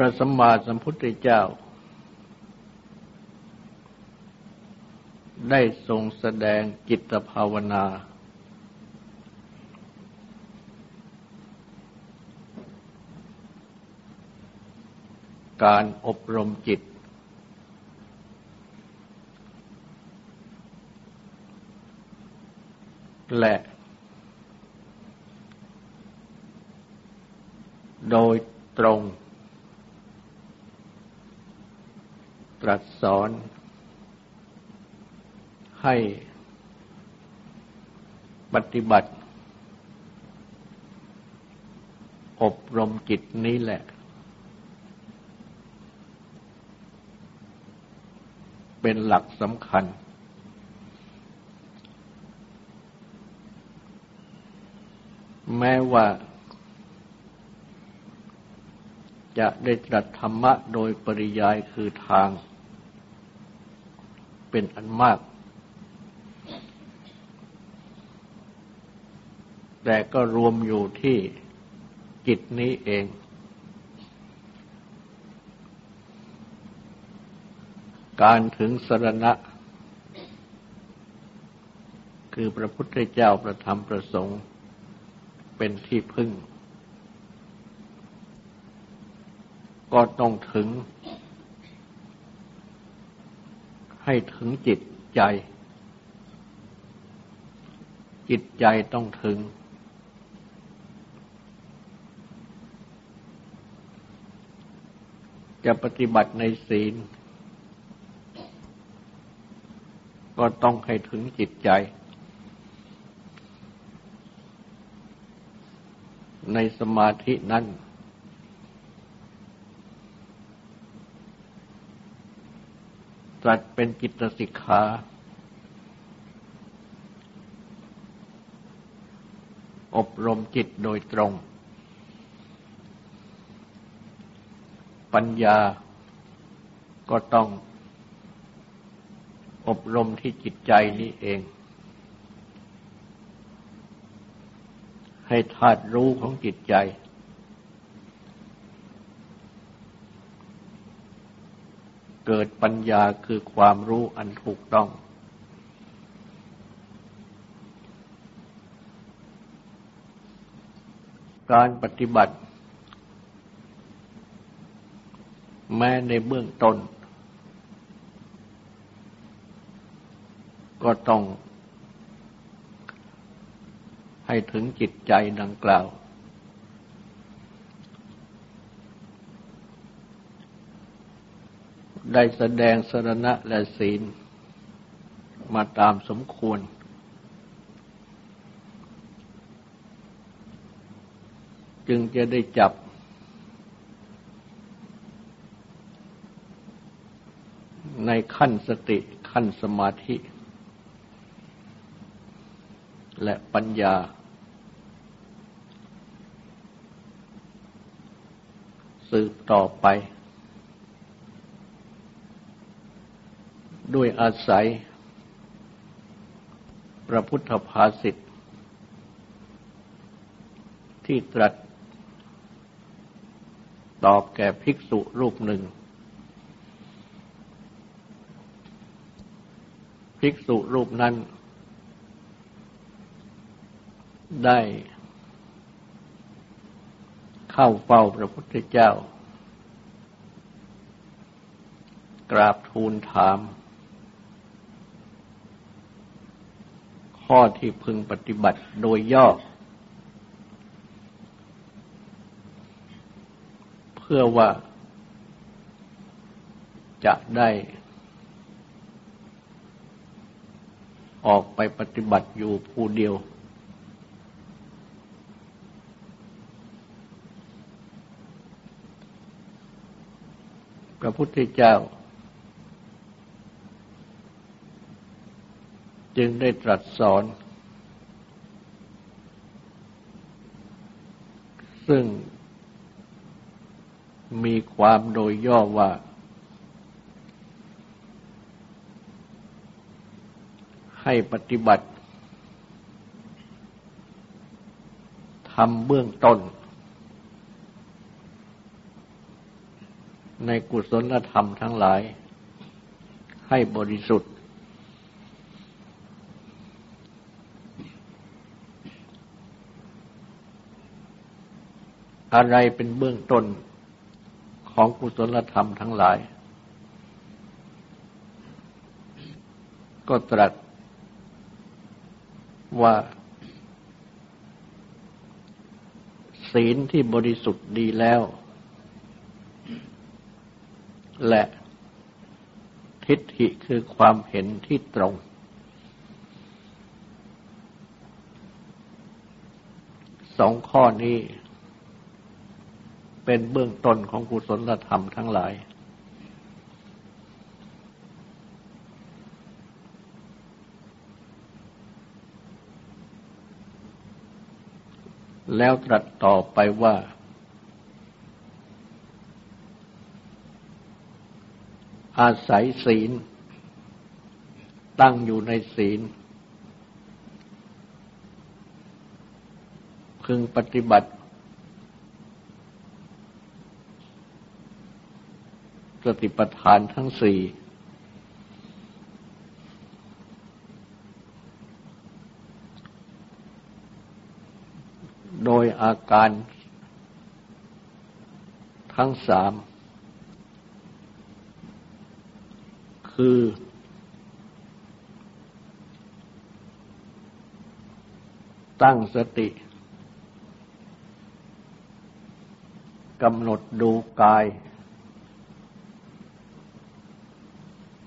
ระสัมมาสัมพุทธเจ้า ได้ทรงแสดงจิตภาวนา การอบรมจิต และโดยตรง ตรัสสอน ให้ปฏิบัติ อบรมจิตนี้แหละ เป็นหลักสำคัญ แม้ว่า จะได้ตรัสธรรมะโดยปริยายคือทาง เป็นอันมาก แต่ก็รวมอยู่ที่จิตนี้เอง การถึงสรณะ คือพระพุทธเจ้าประธรรมประสงค์ เป็นที่พึ่ง ก็ต้องถึง ให้ถึงจิตใจ จิตใจต้องถึง จะปฏิบัติในศีล ก็ต้องให้ถึงจิตใจ ในสมาธินั้น ตรัสเป็นจิตสิกขา อบรมจิตโดยตรง ปัญญาก็ต้องอบรมที่จิตใจนี้เอง ให้ธาตุรู้ของจิตใจ เกิดปัญญาคือความรู้อันถูกต้อง การปฏิบัติ แม้ในเบื้องต้น ก็ต้องให้ถึงจิตใจดังกล่าว ได้แสดงสรณะและศีล มาตามสมควร จึงจะได้จับ ในขั้นสติขั้นสมาธิ และปัญญา สืบต่อไป ด้วยอาศัย พระพุทธภาษิตที่ตรัสตอบแก่ภิกษุรูปหนึ่ง ภิกษุรูปนั้น ได้เข้าเฝ้าพระพุทธเจ้า กราบทูลถาม ข้อที่พึงปฏิบัติโดยย่อ เพื่อว่าจะได้ออกไปปฏิบัติอยู่ผู้เดียว พระพุทธเจ้า จึงได้ตรัสสอน ซึ่งมีความโดยย่อว่า ให้ปฏิบัติทำเบื้องต้น ในกุศลธรรมทั้งหลายให้บริสุทธิ์ อะไรเป็นเบื้องต้นของกุศลธรรมทั้งหลาย ก็ตรัสว่า ศีลที่บริสุทธิ์ดีแล้ว และทิฏฐิคือความเห็นที่ตรง สองข้อนี้ เป็นเบื้องต้นของกุศลธรรมทั้งหลาย แล้วตรัสต่อไปว่า อาศัยศีล ตั้งอยู่ในศีล พึงปฏิบัติ ติปัฏฐานทั้งสี่โดยอาการทั้งสาม คือ ตั้งสติกำหนดดูกาย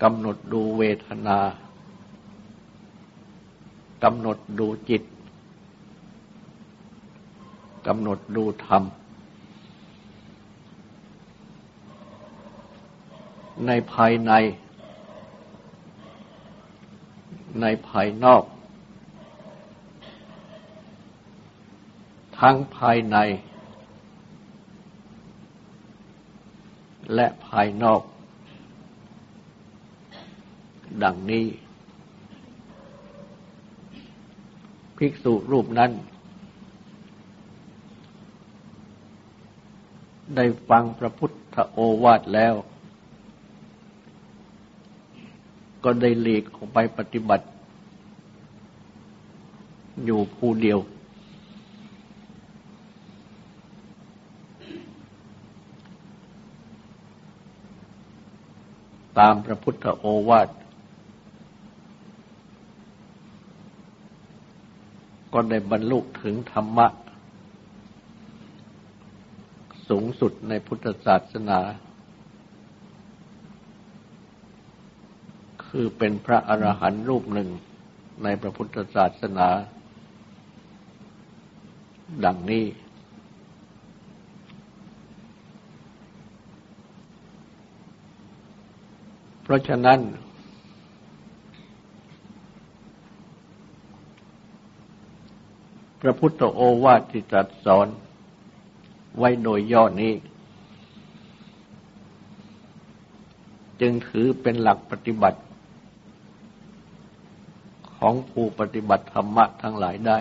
กำหนดดูเวทนากำหนดดูจิตกำหนดดูธรรม ในภายใน ในภายนอก ทั้งภายใน และภายนอก ดังนี้ ภิกษุรูปนั้น ได้ฟังพระพุทธโอวาทแล้ว ก็ได้หลีกออกไปปฏิบัติ อยู่ผู้เดียว ตามพระพุทธโอวาท ได้บรรลุถึงธรรมะ สูงสุดในพุทธศาสนา คือเป็นพระอรหันต์รูปหนึ่งในพระพุทธศาสนา ดังนี้ เพราะฉะนั้น พระพุทธโอวาทที่ตรัสสอนไว้โดยย่อนี้ จึงถือเป็นหลักปฏิบัติ ของผู้ปฏิบัติธรรมะทั้งหลายได้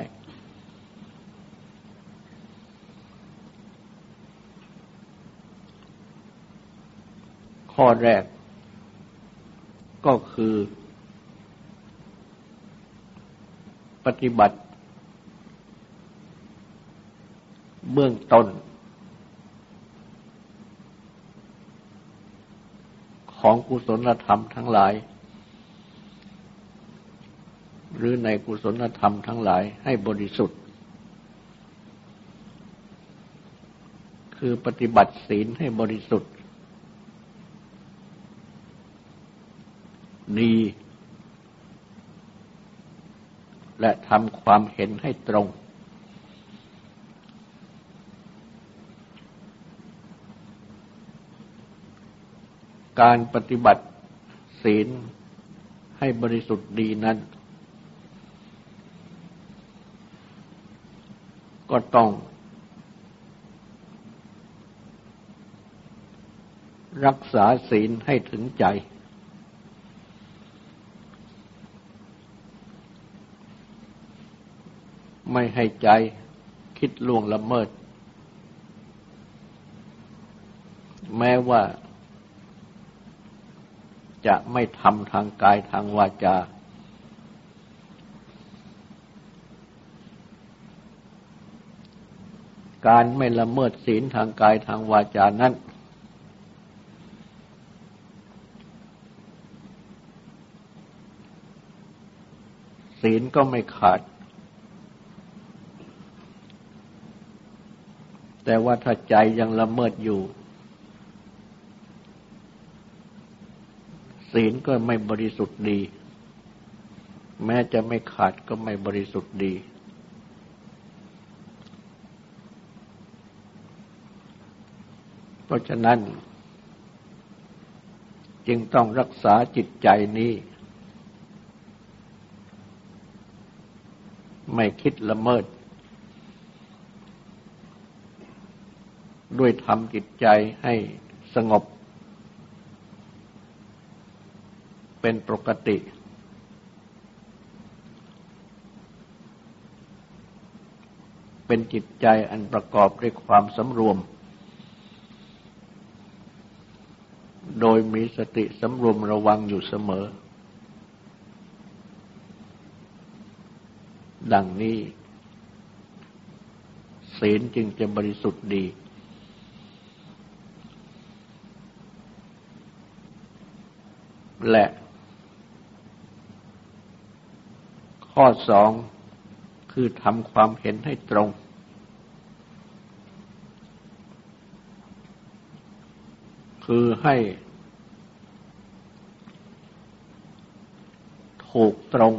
ข้อแรกก็คือ ปฏิบัติ เบื้องต้น ของกุศลธรรมทั้งหลาย หรือในกุศลธรรมทั้งหลายให้บริสุทธิ์ คือปฏิบัติศีลให้บริสุทธิ์ ดี และทำความเห็นให้ตรง การปฏิบัติศีลให้บริสุทธิ์ดีนั้น ก็ต้อง รักษาศีลให้ถึงใจ ไม่ให้ใจคิดล่วงละเมิด แม้ว่า จะไม่ทำทางกายทางวาจา การไม่ละเมิดศีลทางกายทางวาจานั้น ศีลก็ไม่ขาด แต่ว่าถ้าใจยังละเมิดอยู่ ศีลก็ไม่บริสุทธิ์ดี แม้จะไม่ขาดก็ไม่บริสุทธิ์ดี เพราะฉะนั้น จึงต้องรักษาจิตใจนี้ ไม่คิดละเมิด ด้วยทำจิตใจให้สงบ เป็นปกติ เป็นจิตใจอันประกอบด้วยความสำรวม โดยมีสติสำรวมระวังอยู่เสมอ ดังนี้ ศีลจึงจะบริสุทธิ์ดีและ ข้อสองคือทำความเห็นให้ตรง คือให้ถูกตรง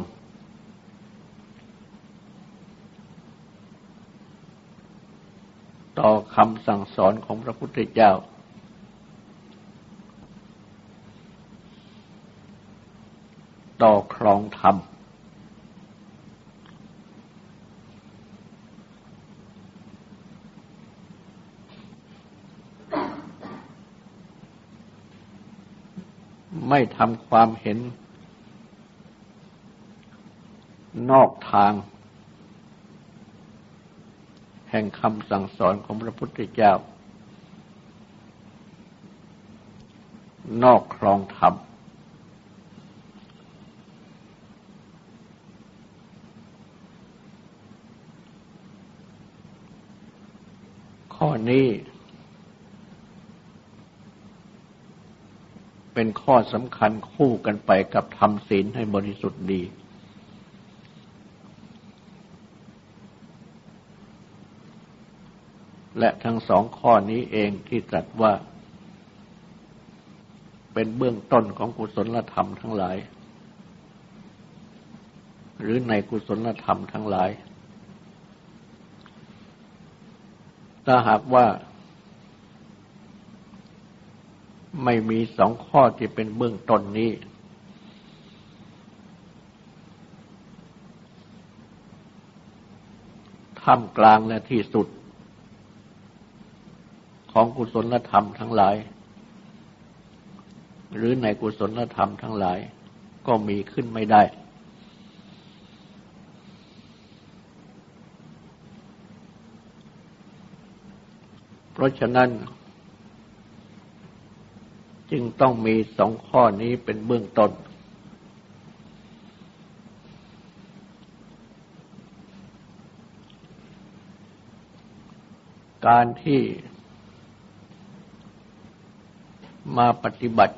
ต่อคำสั่งสอนของพระพุทธเจ้า ต่อครองธรรม ไม่ทำความเห็น นอกทาง แห่งคำสั่งสอนของพระพุทธเจ้า นอกครองธรรมข้อนี้ เป็นข้อสำคัญคู่กันไปกับทำศีลให้บริสุทธิ์ดี และทั้งสองข้อนี้เองที่ตรัสว่า เป็นเบื้องต้นของกุศลธรรมทั้งหลาย หรือในกุศลธรรมทั้งหลาย ถ้าหากว่า ไม่มีสองข้อที่เป็นเบื้องต้นนี้ ท่ามกลางและที่สุด ของกุศลธรรมทั้งหลาย หรือในกุศลธรรมทั้งหลาย ก็มีขึ้นไม่ได้เพราะฉะนั้น จึงต้องมีสองข้อนี้เป็นเบื้องต้น การที่มาปฏิบัติ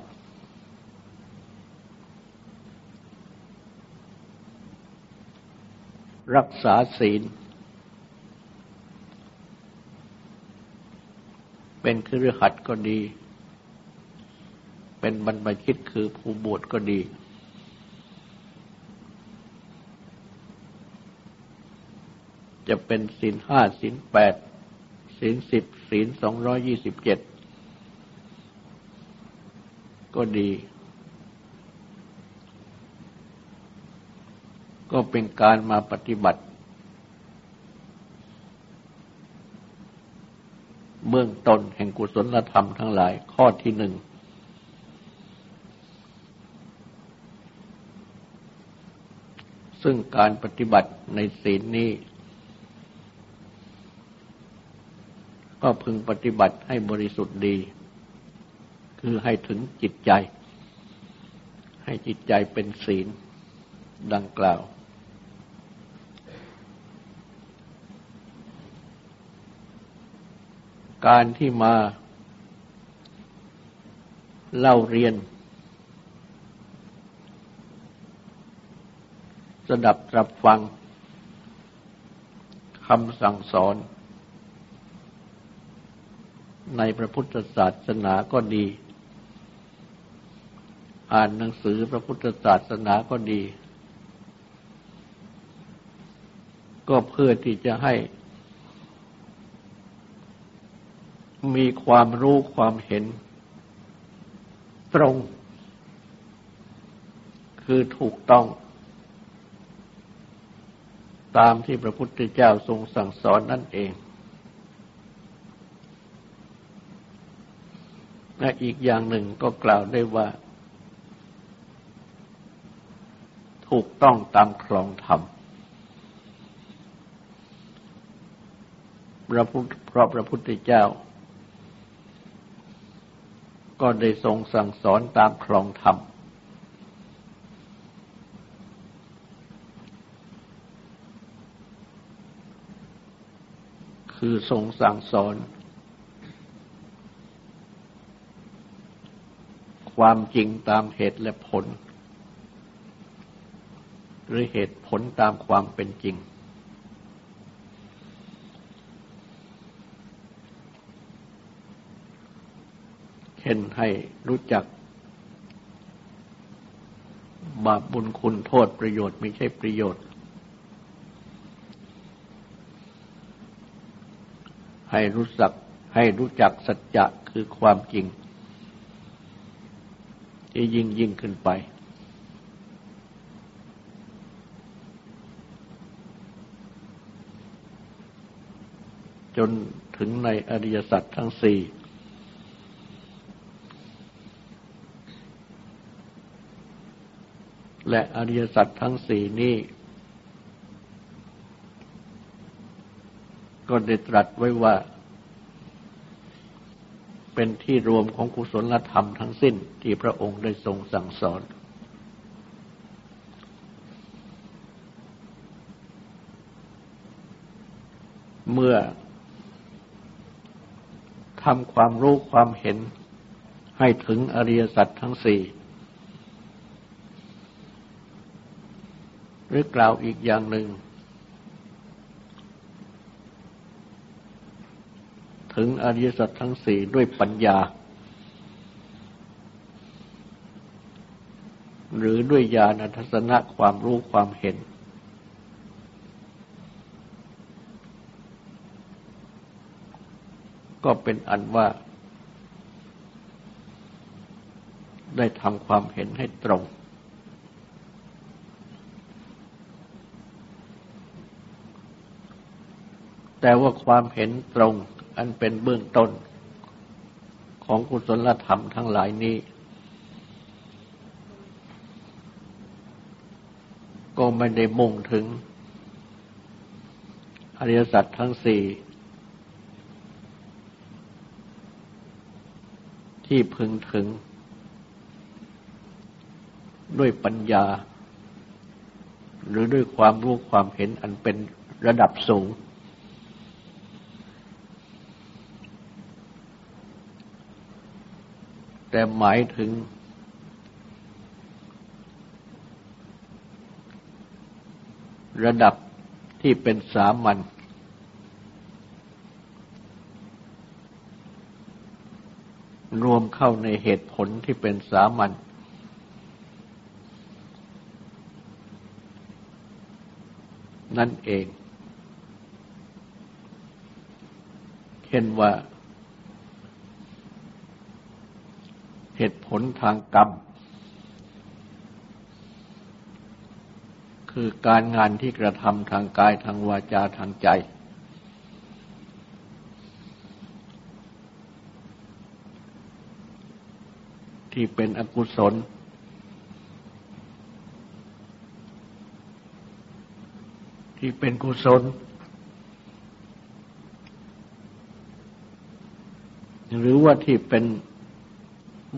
รักษาศีล เป็นครือขัดก็ดี เป็นบรรพชิตคือผู้บวชก็ดี จะเป็นศีลห้าศีลแปดศีลสิบศีลสองร้อยยี่สิบเจ็ดก็ดี ก็เป็นการมาปฏิบัติ เบื้องต้นแห่งกุศลธรรมทั้งหลายข้อที่หนึ่ง ซึ่งการปฏิบัติในศีลนี้ ก็พึงปฏิบัติให้บริสุทธิ์ดี คือให้ถึงจิตใจ ให้จิตใจเป็นศีลดังกล่าว การที่มาเล่าเรียน ดับรับฟังคำสั่งสอน ในพระพุทธศาสนาก็ดี อ่านหนังสือพระพุทธศาสนาก็ดี ก็เพื่อที่จะให้ มีความรู้ความเห็น ตรง คือถูกต้อง ตามที่พระพุทธเจ้าทรงสั่งสอนนั่นเอง และอีกอย่างหนึ่งก็กล่าวได้ว่า ถูกต้องตามครองธรรมพระพุทธเพราะพระพุทธเจ้า ก็ได้ทรงสั่งสอนตามครองธรรม คือทรงสั่งสอน ความจริงตามเหตุและผล หรือเหตุผลตามความเป็นจริง เช่นให้รู้จัก บาปบุญคุณโทษประโยชน์ไม่ใช่ประโยชน์ ให้รู้จักให้รู้จักสัจจะคือความจริง ที่ยิ่งยิ่งขึ้นไป จนถึงในอริยสัจทั้งสี่และอริยสัจทั้งสี่นี้ ก็ได้ตรัสไว้ว่า เป็นที่รวมของกุศลธรรมทั้งสิ้นที่พระองค์ได้ทรงสั่งสอน เมื่อทำความรู้ความเห็นให้ถึงอริยสัจทั้งสี่หรือกล่าวอีกอย่างหนึ่ง ถึงอริยสัจทั้งสี่ด้วยปัญญา หรือด้วยญาณทัศนะความรู้ความเห็น ก็เป็นอันว่า ได้ทำความเห็นให้ตรงแต่ว่าความเห็นตรง อันเป็นเบื้องต้นของกุศลธรรมทั้งหลายนี้ ก็ไม่ได้มุ่งถึง อริยสัจทั้งสี่ ที่พึงถึง ด้วยปัญญา หรือด้วยความรู้ความเห็นอันเป็นระดับสูง แต่หมายถึง ระดับที่เป็นสามัญรวมเข้าในเหตุผลที่เป็นสามัญนั่นเอง เช่นว่า เหตุผลทางกรรม คือการงานที่กระทำทางกายทางวาจาทางใจ ที่เป็นอกุศล ที่เป็นกุศลหรือว่าที่เป็น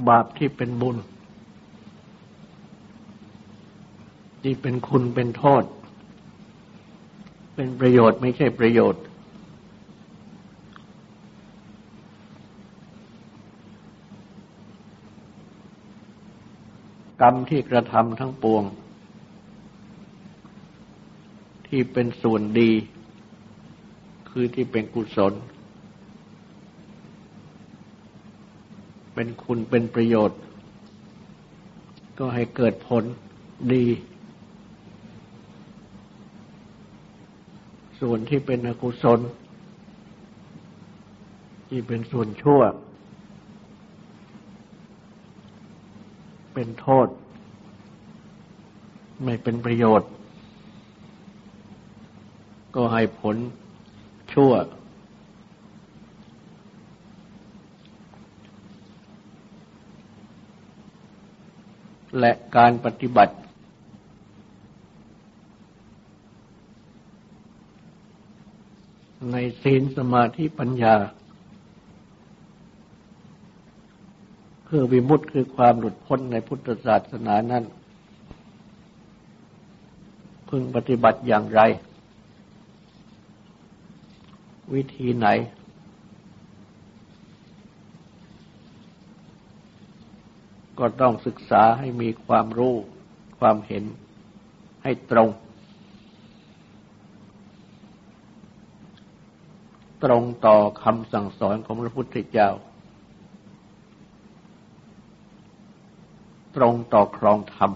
บาปที่เป็นบุญ ที่เป็นคุณเป็นโทษ เป็นประโยชน์ไม่ใช่ประโยชน์ กรรมที่กระทำทั้งปวง ที่เป็นส่วนดี คือที่เป็นกุศล เป็นคุณเป็นประโยชน์ ก็ให้เกิดผลดี ส่วนที่เป็นอกุศล ที่เป็นส่วนชั่ว เป็นโทษ ไม่เป็นประโยชน์ ก็ให้ผลชั่ว และการปฏิบัติ ในศีลสมาธิปัญญา คือวิมุตติคือความหลุดพ้นในพุทธศาสนานั้น พึงปฏิบัติอย่างไร วิธีไหน ก็ต้องศึกษาให้มีความรู้ ความเห็นให้ตรง ตรงต่อคำสั่งสอนของพระพุทธเจ้า ตรงต่อครองธรรม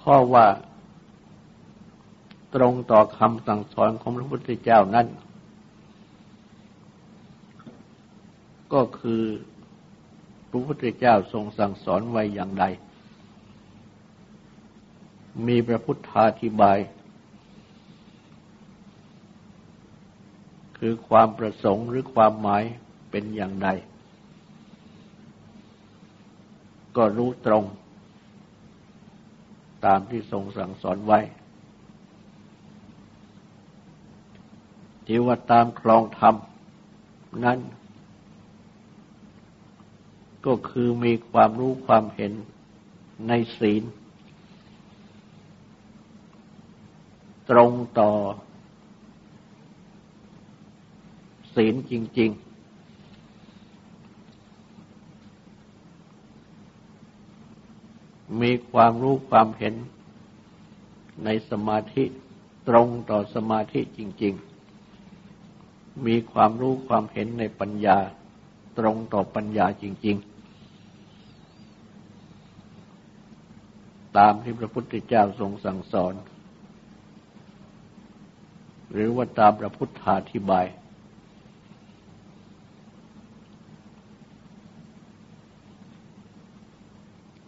ข้อว่า ตรงต่อคำสั่งสอนของพระพุทธเจ้านั้น ก็คือพระพุทธเจ้าทรงสั่งสอนไว้อย่างใด มีพระพุทธาธิบาย คือความประสงค์หรือความหมายเป็นอย่างใด ก็รู้ตรง ตามที่ทรงสั่งสอนไว้ที่ว่าตามคลองธรรมนั้น ก็คือมีความรู้ความเห็นในศีล ตรงต่อ ศีลจริง ๆ มีความรู้ความเห็นในสมาธิตรงต่อสมาธิจริง ๆ มีความรู้ความเห็นในปัญญา ตรงต่อปัญญาจริง ๆ ตามที่พระพุทธเจ้าทรงสั่งสอน หรือว่าตามพระพุทธาธิบาย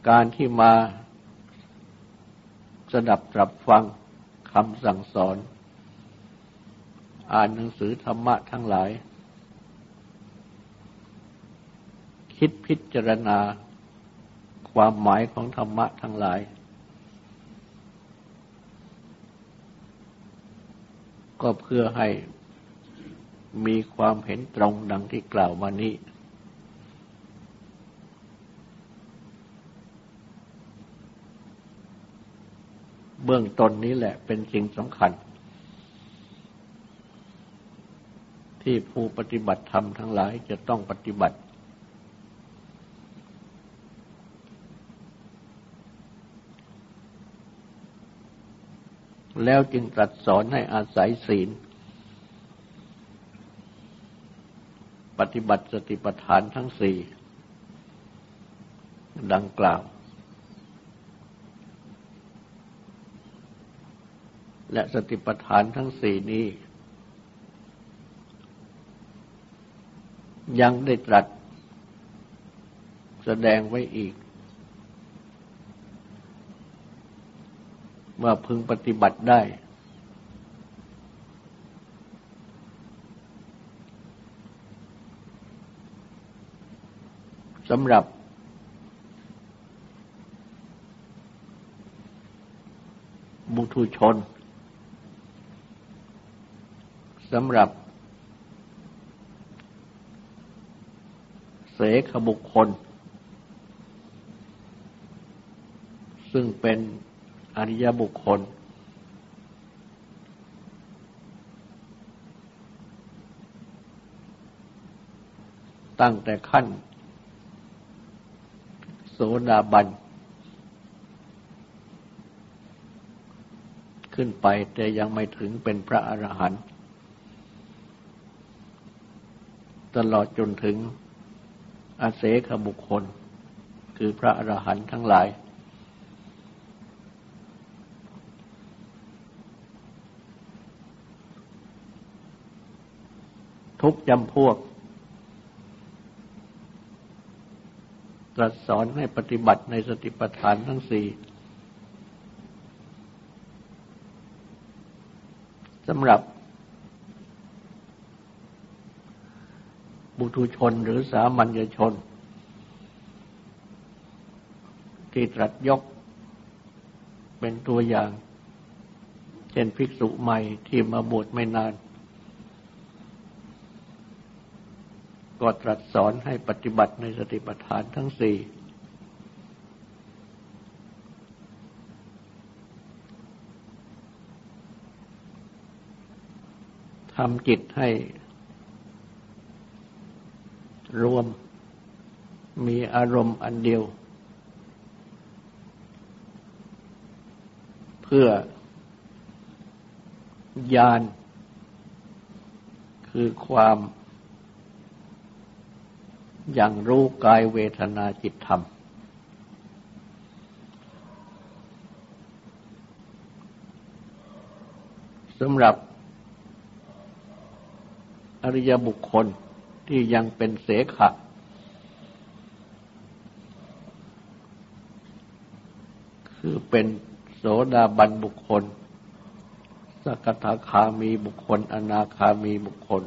การที่มาสดับตรับฟังคำสั่งสอน อ่านหนังสือธรรมะทั้งหลาย คิดพิจารณาความหมายของธรรมะทั้งหลาย ก็เพื่อให้มีความเห็นตรงดังที่กล่าวมานี้ เบื้องต้นนี้แหละเป็นสิ่งสำคัญ ที่ผู้ปฏิบัติธรรมทั้งหลายจะต้องปฏิบัติ แล้วจึงตรัสสอนให้อาศัยศีล ปฏิบัติสติปัฏฐานทั้งสี่ดังกล่าว และสติปัฏฐานทั้งสี่นี้ ยังได้ตรัสแสดงไว้อีก ว่าพึงปฏิบัติได้ สำหรับ บุตุชนสำหรับ เสขบุคคล ซึ่งเป็น อริยบุคคล ตั้งแต่ขั้น โสดาบัน ขึ้นไปแต่ยังไม่ถึงเป็นพระอรหันต์ตลอดจนถึงอาเสขบุคคล คือพระอรหันต์ทั้งหลาย ทุกจำพวก ตรัสสอนให้ปฏิบัติในสติปัฏฐานทั้งสี่สำหรับบุตุชนหรือสามัญชน ที่ตรัสยกเป็นตัวอย่าง เช่นภิกษุใหม่ที่มาบวชไม่นาน ก็ตรัสสอนให้ปฏิบัติในสติปัฏฐานทั้งสี่ทำจิตให้รวมมีอารมณ์อันเดียว เพื่อญาณคือความ อย่างรู้กายเวทนาจิตธรรม สำหรับ อริยบุคคลที่ยังเป็นเสขะ คือเป็นโสดาบันบุคคล สกทาคามีบุคคล อนาคามีบุคคล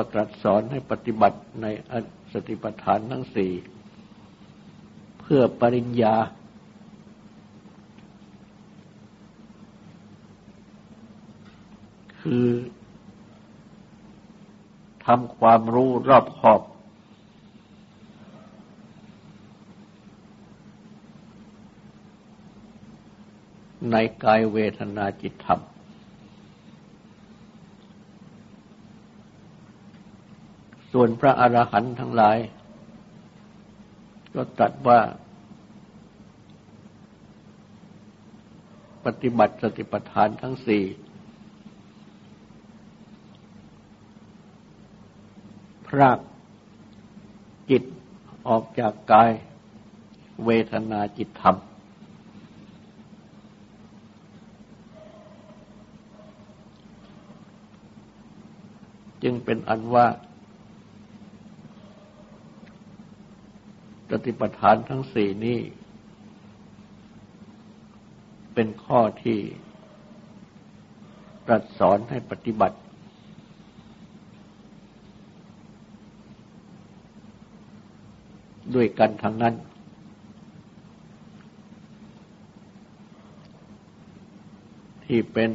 ก็ตรัสสอนให้ปฏิบัติในสติปัฏฐานทั้งสี่เพื่อปริญญา คือทำความรู้รอบขอบ ในกายเวทนาจิตธรรม ส่วนพระอรหันต์ทั้งหลาย ก็ตรัสว่า ปฏิบัติสติปัฏฐานทั้งสี่พรากจิตออกจากกาย เวทนาจิตธรรม จึงเป็นอันว่า สติปัฏฐานทั้งสี่นี้ เป็นข้อที่ตรัสสอนให้ปฏิบัติ ด้วยกันทั้งนั้น ที่เป็น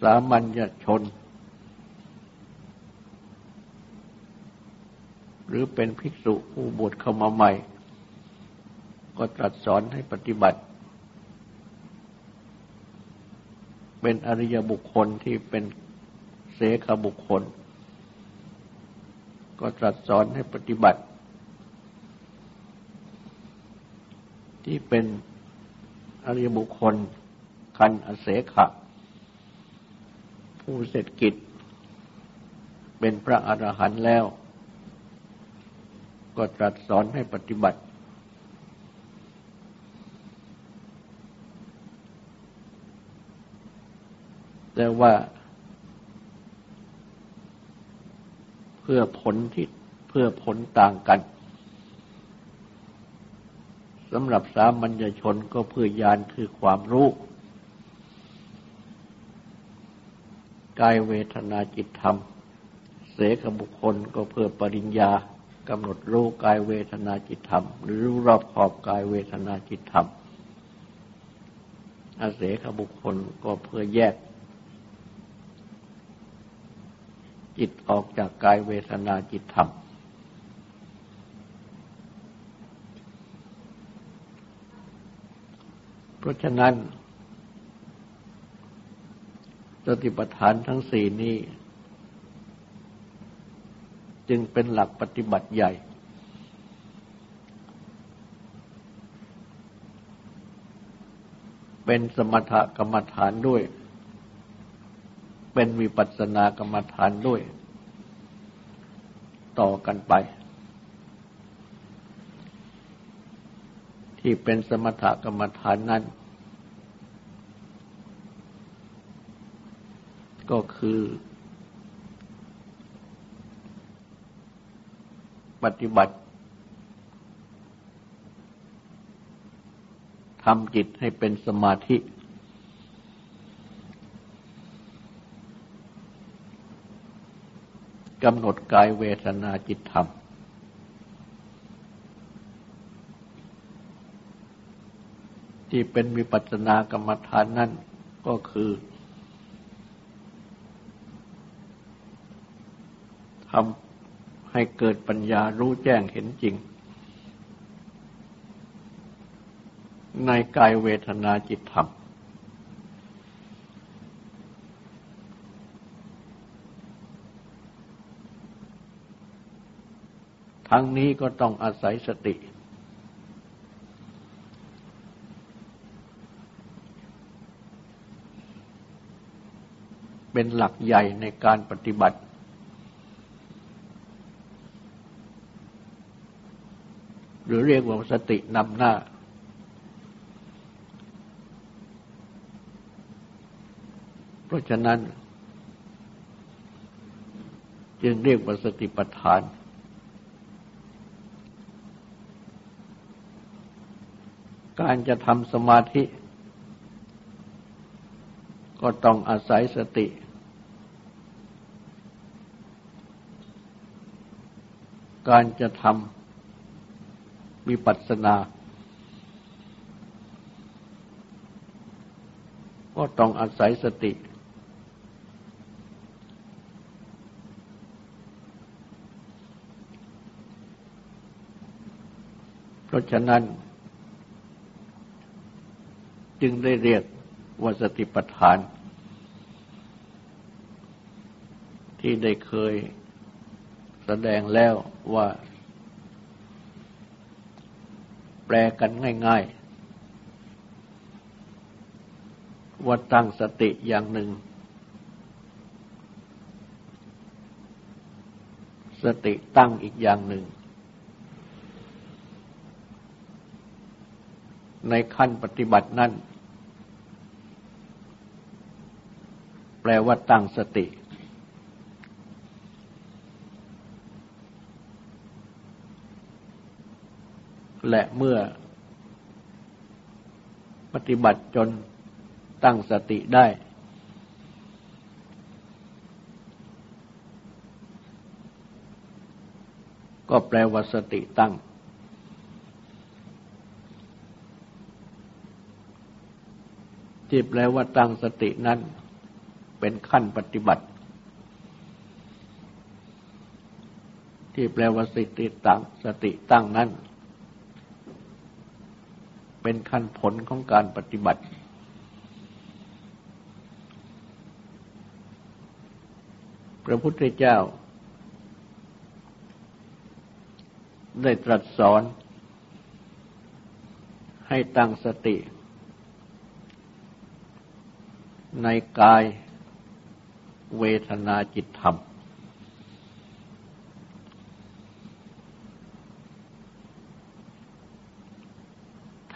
สามัญชน หรือเป็นภิกษุผู้บวชเข้ามาใหม่ ก็ตรัสสอนให้ปฏิบัติ เป็นอริยบุคคลที่เป็นเสขบุคคล ก็ตรัสสอนให้ปฏิบัติ ที่เป็นอริยบุคคลคันอเสขะ ผู้เสร็จกิจ เป็นพระอรหันต์แล้ว ก็ตรัสสอนให้ปฏิบัติ แต่ว่า เพื่อผลที่เพื่อผลต่างกันสำหรับสามัญชนก็เพื่อยานคือความรู้กายเวทนาจิตธรรม เสกบุคคลก็เพื่อปริญญา กำหนดรู้กายเวทนาจิตธรรม หรือรู้รอบขอบกายเวทนาจิตธรรม อาเสกบุคคลก็เพื่อแยก จิตออกจากกายเวทนาจิตธรรม เพราะฉะนั้นสติปัฏฐานทั้งสี่นี้ จึงเป็นหลักปฏิบัติใหญ่ เป็นสมถกรรมฐานด้วย เป็นวิปัสสนากรรมฐานด้วย ต่อกันไป ที่เป็นสมถกรรมฐานนั้น ก็คือ ปฏิบัติทำจิตให้เป็นสมาธิ กำหนดกายเวทนาจิตธรรม ที่เป็นวิปัสสนากรรมฐานนั่นก็คือทำ ให้เกิดปัญญารู้แจ้งเห็นจริง ในกายเวทนาจิตธรรม ทั้งนี้ก็ต้องอาศัยสติ เป็นหลักใหญ่ในการปฏิบัติ หรือเรียกว่าสตินำหน้า เพราะฉะนั้น จึงเรียกว่าสติปัฏฐาน การจะทำสมาธิ ก็ต้องอาศัยสติการจะทำ วิปัสสนา ก็ต้องอาศัยสติ เพราะฉะนั้น จึงได้เรียกว่าสติปัฏฐาน ที่ได้เคยแสดงแล้วว่า แปลกันง่าย ๆ ว่าตั้งสติอย่างหนึ่ง สติตั้งอีกอย่างหนึ่ง ในขั้นปฏิบัตินั้นแปลว่าตั้งสติ และเมื่อปฏิบัติจนตั้งสติได้ ก็แปลว่าสติตั้ง ที่แปลว่าตั้งสตินั้น เป็นขั้นปฏิบัติ ที่แปลว่าสติตั้ง สติตั้งนั้น เป็นขั้นผลของการปฏิบัติ พระพุทธเจ้า ได้ตรัสสอน ให้ตั้งสติ ในกายเวทนาจิตธรรม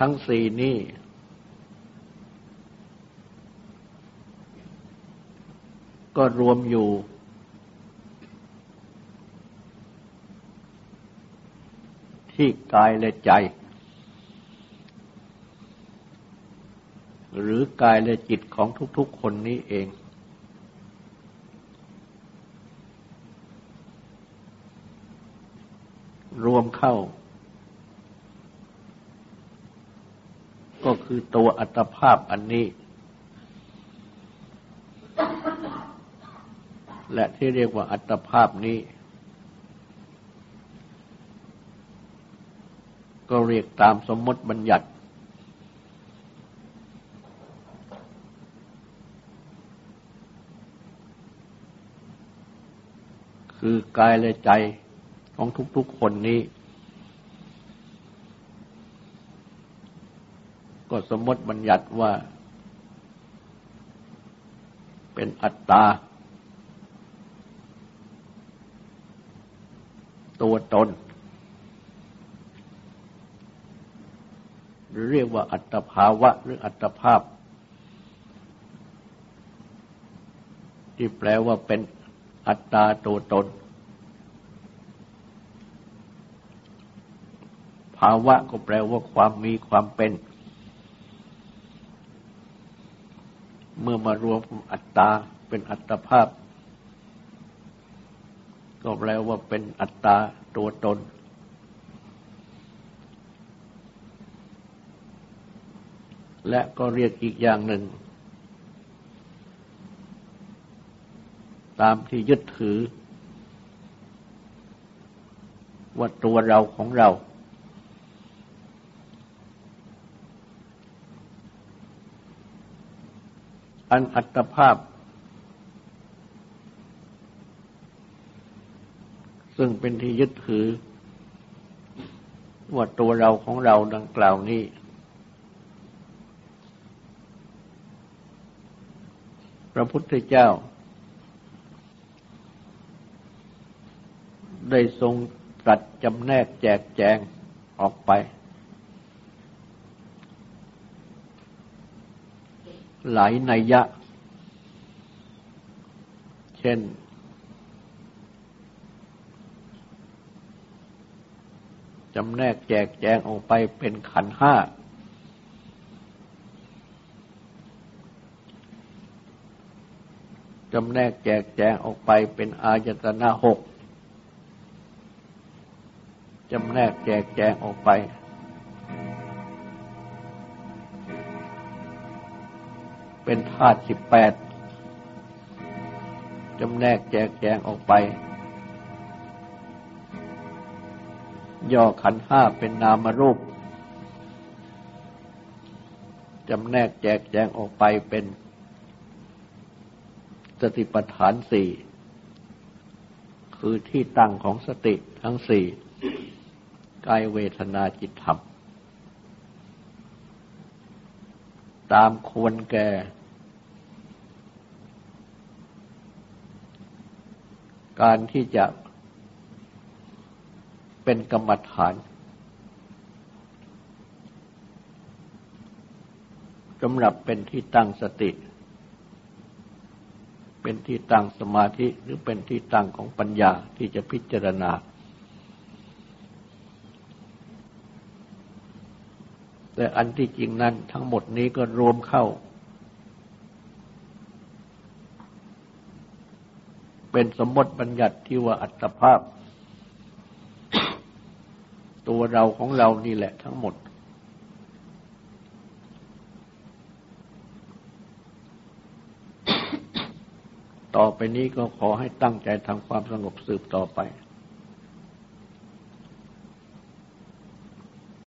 ทั้งสี่นี้ ก็รวมอยู่ ที่กายและใจ หรือกายและจิตของทุกๆคนนี้เองรวมเข้า ก็ คือตัวอัตภาพอันนี้ และที่เรียกว่าอัตภาพนี้ ก็เรียกตามสมมติบัญญัติ คือกายและใจของทุกๆคนนี้ ก็สมมติบัญญัติว่า เป็นอัตตา ตัวตน หรือเรียกว่าอัตภาวะ หรืออัตภาพ ที่แปลว่าเป็นอัตตาตัวตน ภาวะก็แปลว่าความมีความเป็น มื่อมารวมอัตตาเป็นอัตภาพ ก็แปลว่าเป็นอัตตาตัวตน และก็เรียกอีกอย่างหนึ่ง ตามที่ยึดถือ ว่าตัวเราของเรา อันอัตภาพ ซึ่งเป็นที่ยึดถือ ว่าตัวเราของเราดังกล่าวนี้ พระพุทธเจ้า ได้ทรงตรัสจำแนกแจกแจงออกไป หลายนัยยะ เช่น จำแนกแจกแจงออกไปเป็นขันห้า จำแนกแจกแจงออกไปเป็นอายตนะหก จำแนกแจกแจงออกไป เป็นธาตุสิบแปดจำแนกแจกแจงออกไป ย่อขันห้าเป็นนามรูปจำแนกแจกแจงออกไปเป็นสติปัฏฐานสี่คือที่ตั้งของสติทั้งสี่กายเวทนาจิตธรรม ตามควรแก่ การที่จะเป็นกรรมฐานสำหรับเป็นที่ตั้งสติ เป็นที่ตั้งสมาธิหรือเป็นที่ตั้งของปัญญาที่จะพิจารณา แต่อันที่จริงนั้นทั้งหมดนี้ก็รวมเข้า เป็นสมมติบัญญัติที่ว่าอัตภาพ ตัวเราของเรานี่แหละทั้งหมด ต่อไปนี้ก็ขอให้ตั้งใจทำความสงบสืบต่อไป